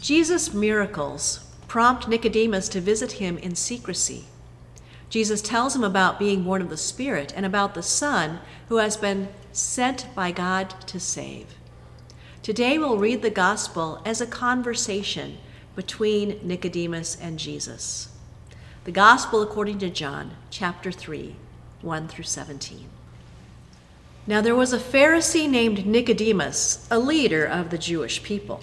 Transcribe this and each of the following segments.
Jesus' miracles prompt Nicodemus to visit him in secrecy. Jesus tells him about being born of the Spirit and about the Son who has been sent by God to save. Today we'll read the gospel as a conversation between Nicodemus and Jesus. The gospel according to John, chapter 3, 1 through 17. Now there was a Pharisee named Nicodemus, a leader of the Jewish people.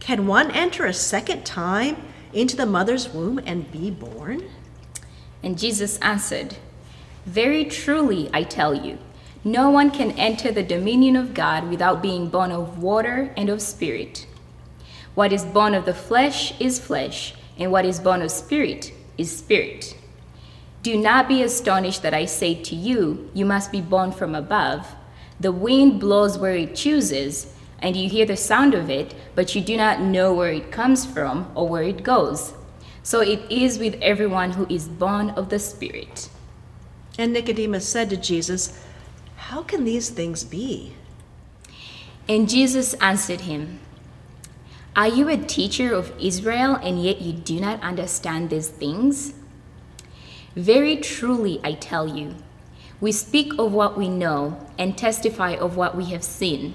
Can one enter a second time into the mother's womb and be born? And Jesus answered, Very truly, I tell you, no one can enter the dominion of God without being born of water and of spirit. What is born of the flesh is flesh, and what is born of spirit is spirit. Do not be astonished that I say to you, You must be born from above. The wind blows where it chooses and you hear the sound of it, but you do not know where it comes from or where it goes. So it is with everyone who is born of the Spirit. And Nicodemus said to Jesus, How can these things be? And Jesus answered him, Are you a teacher of Israel, and yet you do not understand these things? Very truly, I tell you, we speak of what we know and testify of what we have seen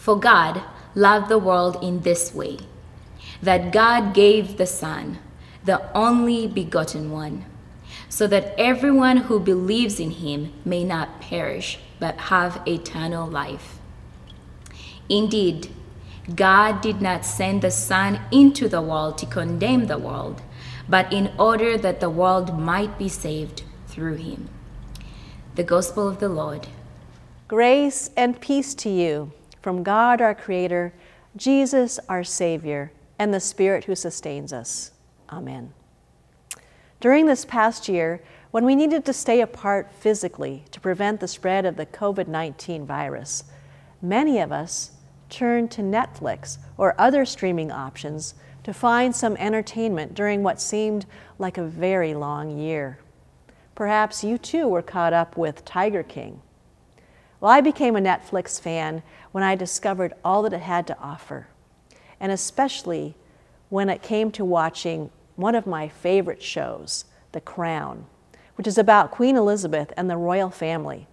For God loved the world in this way that God gave the Son, the only begotten one, so that everyone who believes in him may not perish, but have eternal life. Indeed, God did not send the Son into the world to condemn the world, but in order that the world might be saved through him. The Gospel of the Lord. Grace and peace to you from God our Creator, Jesus our Savior, and the Spirit who sustains us. Amen. During this past year, when we needed to stay apart physically to prevent the spread of the COVID 19 virus, many of us turned to Netflix or other streaming options to find some entertainment during what seemed like a very long year. Perhaps you too were caught up with Tiger King. Well, I became a Netflix fan when I discovered all that it had to offer, and especially when it came to watching one of my favorite shows, The Crown, which is about Queen Elizabeth and the royal family.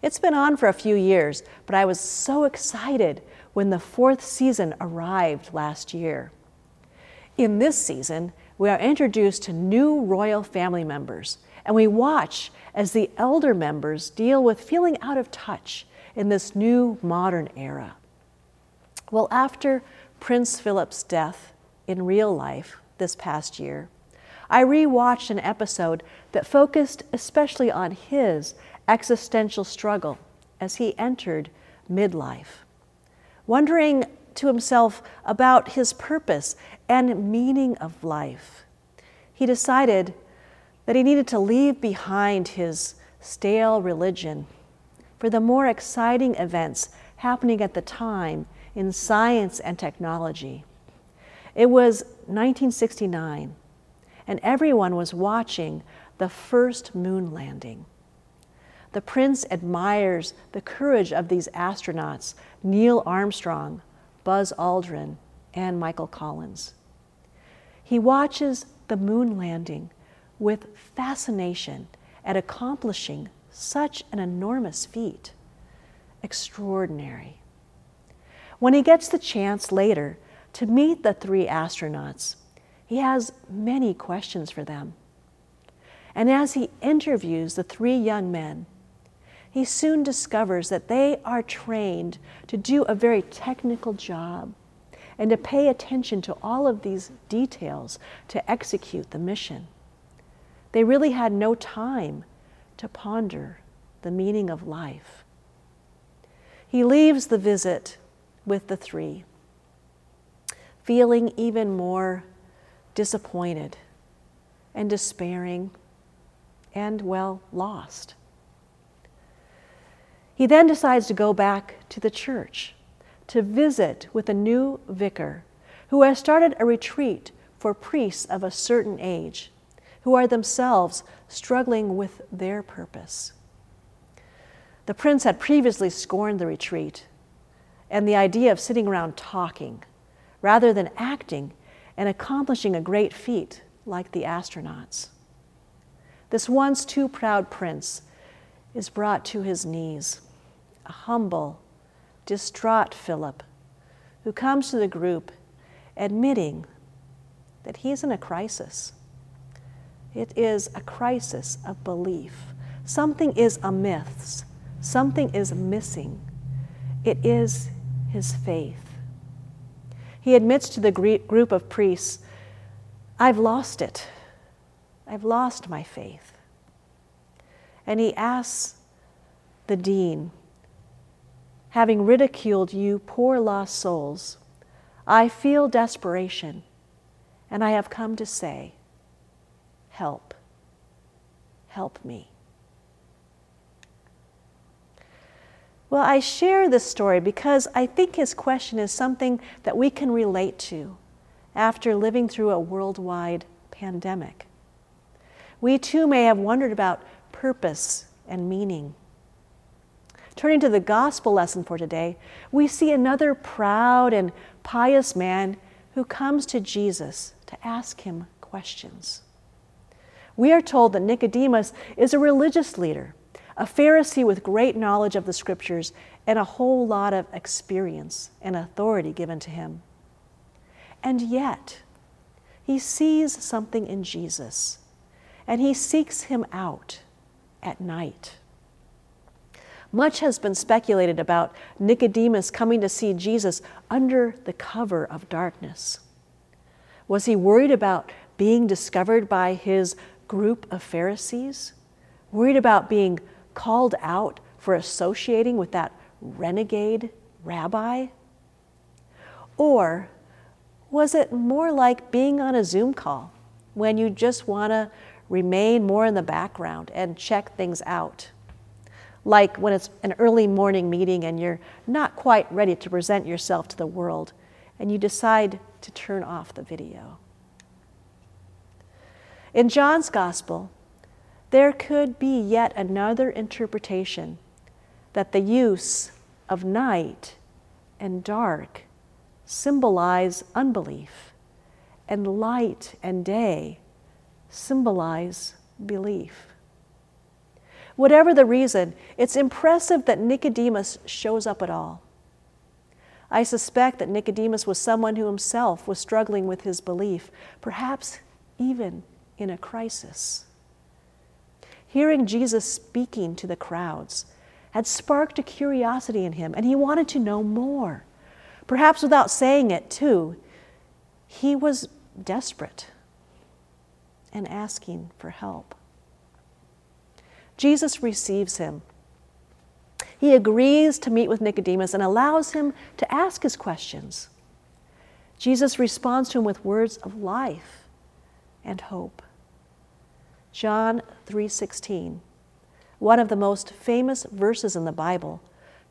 It's been on for a few years, but I was so excited when the fourth season arrived last year. In this season, we are introduced to new royal family members, and we watch as the elder members deal with feeling out of touch in this new modern era? Well, after Prince Philip's death in real life this past year, I rewatched an episode that focused especially on his existential struggle as he entered midlife, wondering to himself about his purpose and meaning of life. He decided that he needed to leave behind his stale religion for the more exciting events happening at the time in science and technology. It was 1969, and everyone was watching the first moon landing. The prince admires the courage of these astronauts, Neil Armstrong, Buzz Aldrin, and Michael Collins. He watches the moon landing with fascination at accomplishing such an enormous feat. Extraordinary. When he gets the chance later to meet the three astronauts, he has many questions for them. And as he interviews the three young men, he soon discovers that they are trained to do a very technical job and to pay attention to all of these details to execute the mission. They really had no time to ponder the meaning of life. He leaves the visit with the three, feeling even more disappointed and despairing and, well, lost. He then decides to go back to the church to visit with a new vicar who has started a retreat for priests of a certain age who are themselves struggling with their purpose. The prince had previously scorned the retreat and the idea of sitting around talking rather than acting and accomplishing a great feat like the astronauts. This once too proud prince is brought to his knees, a humble, distraught Philip, who comes to the group admitting that he is in a crisis. It is a crisis of belief. Something is amiss, something is missing. It is his faith. He admits to the group of priests, I've lost it. I've lost my faith. And he asks the dean, having ridiculed you poor lost souls, I feel desperation, and I have come to say, Help. Help me. Well, I share this story because I think his question is something that we can relate to after living through a worldwide pandemic. We too may have wondered about purpose and meaning. Turning to the gospel lesson for today, we see another proud and pious man who comes to Jesus to ask him questions. We are told that Nicodemus is a religious leader, a Pharisee with great knowledge of the scriptures and a whole lot of experience and authority given to him. And yet, he sees something in Jesus and he seeks him out at night. Much has been speculated about Nicodemus coming to see Jesus under the cover of darkness. Was he worried about being discovered by his group of Pharisees? Worried about being called out for associating with that renegade rabbi? Or was it more like being on a Zoom call when you just want to remain more in the background and check things out? like when it's an early morning meeting and you're not quite ready to present yourself to the world and you decide to turn off the video. In John's Gospel, there could be yet another interpretation that the use of night and dark symbolize unbelief, and light and day symbolize belief. Whatever the reason, it's impressive that Nicodemus shows up at all. I suspect that Nicodemus was someone who himself was struggling with his belief, perhaps even in a crisis. Hearing Jesus speaking to the crowds had sparked a curiosity in him, and he wanted to know more. Perhaps without saying it, too, he was desperate and asking for help. Jesus receives him. He agrees to meet with Nicodemus and allows him to ask his questions. Jesus responds to him with words of life and hope. John 3:16, one of the most famous verses in the Bible,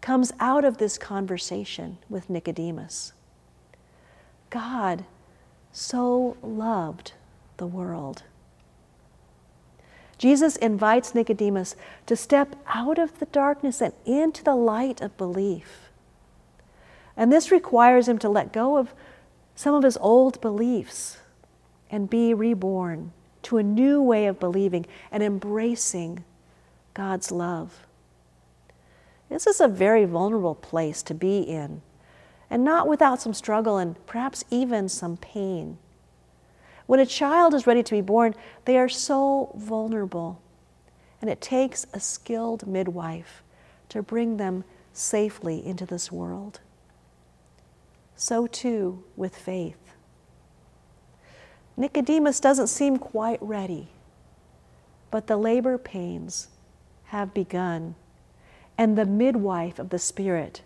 comes out of this conversation with Nicodemus. God so loved the world Jesus invites Nicodemus to step out of the darkness and into the light of belief. And this requires him to let go of some of his old beliefs and be reborn to a new way of believing and embracing God's love. This is a very vulnerable place to be in, and not without some struggle and perhaps even some pain. When a child is ready to be born, they are so vulnerable, and it takes a skilled midwife to bring them safely into this world. So too with faith. Nicodemus doesn't seem quite ready, but the labor pains have begun, and the midwife of the Spirit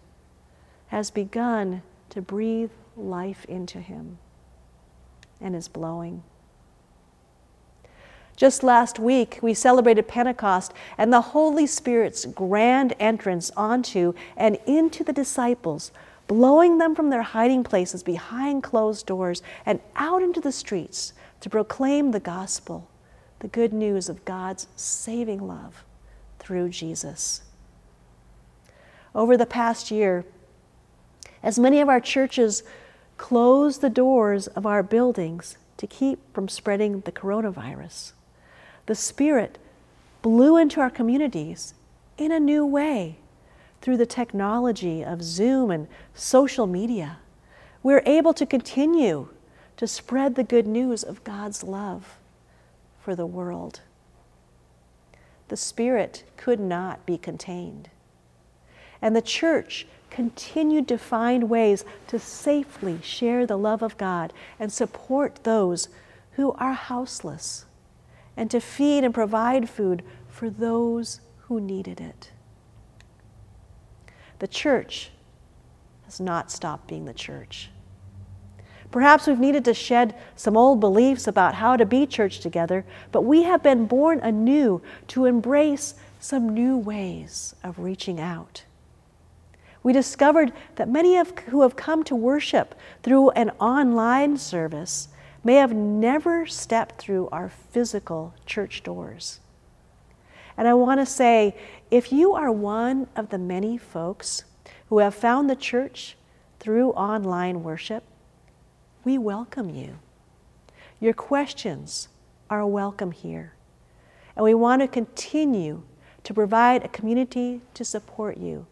has begun to breathe life into him and is blowing. Just last week, we celebrated Pentecost and the Holy Spirit's grand entrance onto and into the disciples, blowing them from their hiding places behind closed doors and out into the streets to proclaim the gospel, the good news of God's saving love through Jesus. Over the past year, as many of our churches closed the doors of our buildings to keep from spreading the coronavirus, the Spirit blew into our communities in a new way through the technology of Zoom and social media. We're able to continue to spread the good news of God's love for the world. The Spirit could not be contained. And the church continued to find ways to safely share the love of God and support those who are houseless, and to feed and provide food for those who needed it. The church has not stopped being the church. Perhaps we've needed to shed some old beliefs about how to be church together, but we have been born anew to embrace some new ways of reaching out. We discovered that many of who have come to worship through an online service may have never stepped through our physical church doors. And I want to say if you are one of the many folks who have found the church through online worship, we welcome you. Your questions are welcome here. And we want to continue to provide a community to support you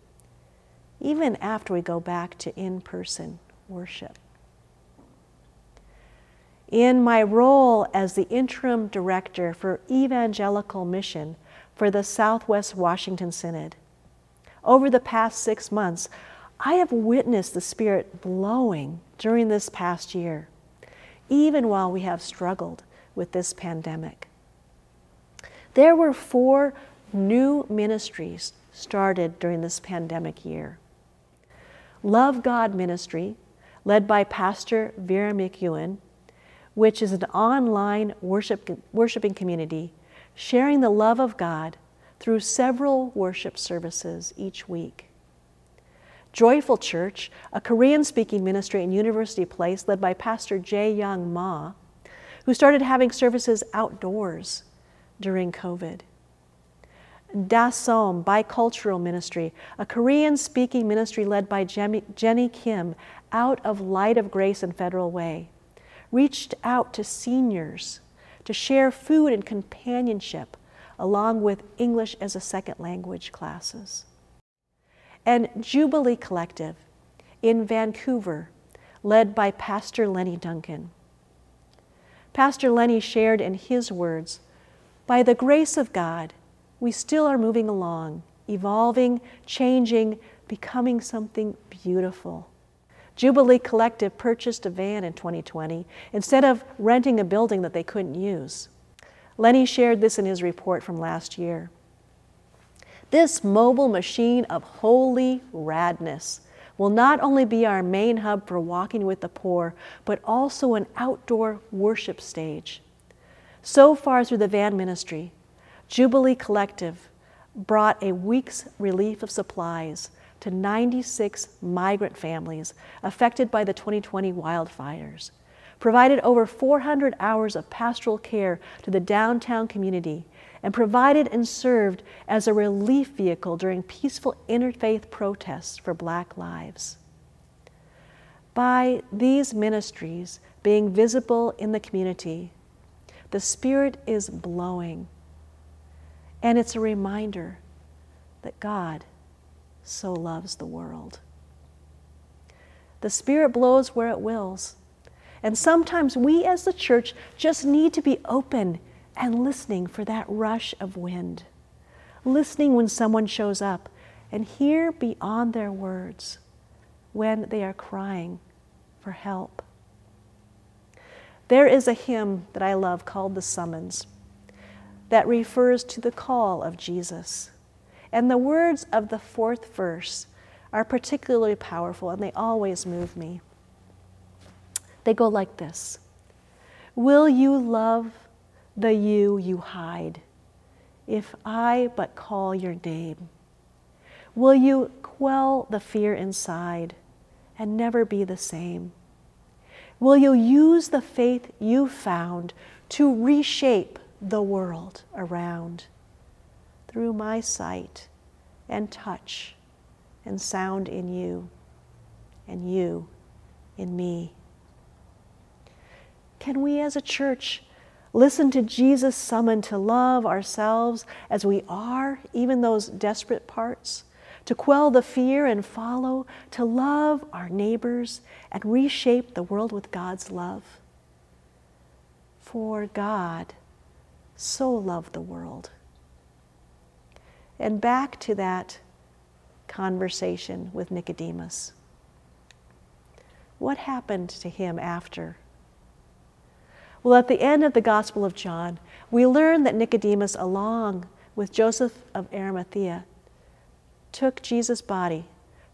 even after we go back to in person worship. In my role as the interim director for evangelical mission for the Southwest Washington Synod, over the past six months, I have witnessed the Spirit blowing during this past year, even while we have struggled with this pandemic. There were four new ministries started during this pandemic year. Love God Ministry, led by Pastor Vera McEwen, which is an online worship, worshiping community sharing the love of God through several worship services each week. Joyful Church, a Korean speaking ministry in University Place led by Pastor Jae Young Ma, who started having services outdoors during COVID. Dasom Bicultural Ministry, a Korean speaking ministry led by Jenny Kim out of Light of Grace and Federal Way, reached out to seniors to share food and companionship along with English as a second language classes. And Jubilee Collective in Vancouver, led by Pastor Lenny Duncan. Pastor Lenny shared in his words By the grace of God, we still are moving along, evolving, changing, becoming something beautiful. Jubilee Collective purchased a van in 2020 instead of renting a building that they couldn't use. Lenny shared this in his report from last year. This mobile machine of holy radness will not only be our main hub for walking with the poor, but also an outdoor worship stage. So far through the van ministry, Jubilee Collective brought a week's relief of supplies to 96 migrant families affected by the 2020 wildfires, provided over 400 hours of pastoral care to the downtown community, and provided and served as a relief vehicle during peaceful interfaith protests for Black lives. By these ministries being visible in the community, the Spirit is blowing and it's a reminder that God so loves the world. The Spirit blows where it wills. And sometimes we as the church just need to be open and listening for that rush of wind, listening when someone shows up, and hear beyond their words when they are crying for help. There is a hymn that I love called The Summons that refers to the call of Jesus. And the words of the fourth verse are particularly powerful and they always move me. They go like this Will you love the you you hide if I but call your name? Will you quell the fear inside and never be the same? Will you use the faith you found to reshape the world around through my sight and touch and sound in you and you in me? Can we as a church listen to Jesus' summon to love ourselves as we are, even those desperate parts? to quell the fear and follow, to love our neighbors and reshape the world with God's love. For God so loved the world. And back to that conversation with Nicodemus. What happened to him after? Well, at the end of the Gospel of John, we learn that Nicodemus, along with Joseph of Arimathea, took Jesus' body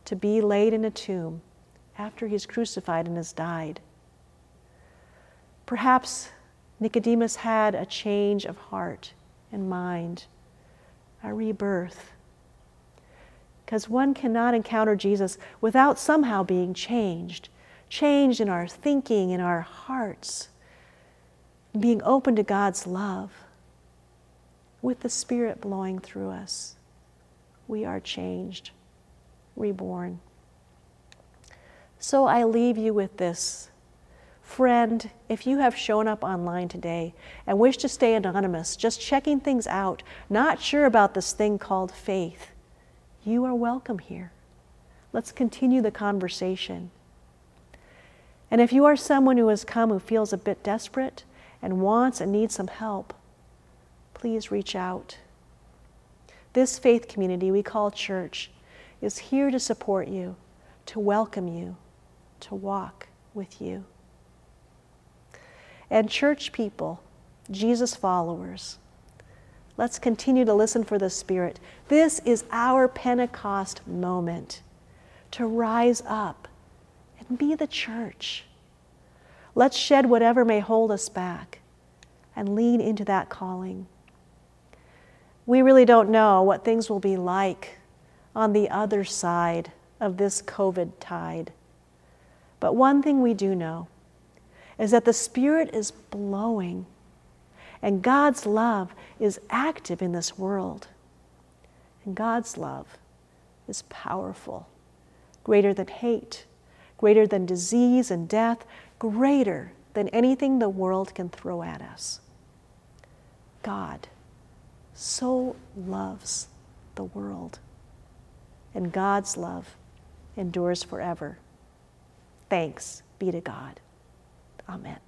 to be laid in a tomb after he's crucified and has died. Perhaps Nicodemus had a change of heart and mind, a rebirth. Because one cannot encounter Jesus without somehow being changed, changed in our thinking, in our hearts, being open to God's love, with the Spirit blowing through us we are changed, reborn. So I leave you with this. Friend, if you have shown up online today and wish to stay anonymous, just checking things out, not sure about this thing called faith, you are welcome here. Let's continue the conversation. And if you are someone who has come who feels a bit desperate and wants and needs some help, please reach out. This faith community we call church is here to support you, to welcome you, to walk with you. And church people, Jesus followers, let's continue to listen for the Spirit. This is our Pentecost moment to rise up and be the church. Let's shed whatever may hold us back and lean into that calling we really don't know what things will be like on the other side of this COVID tide. But one thing we do know is that the Spirit is blowing and God's love is active in this world. And God's love is powerful, greater than hate, greater than disease and death, greater than anything the world can throw at us. God so loves the world. And God's love endures forever. Thanks be to God. Amen.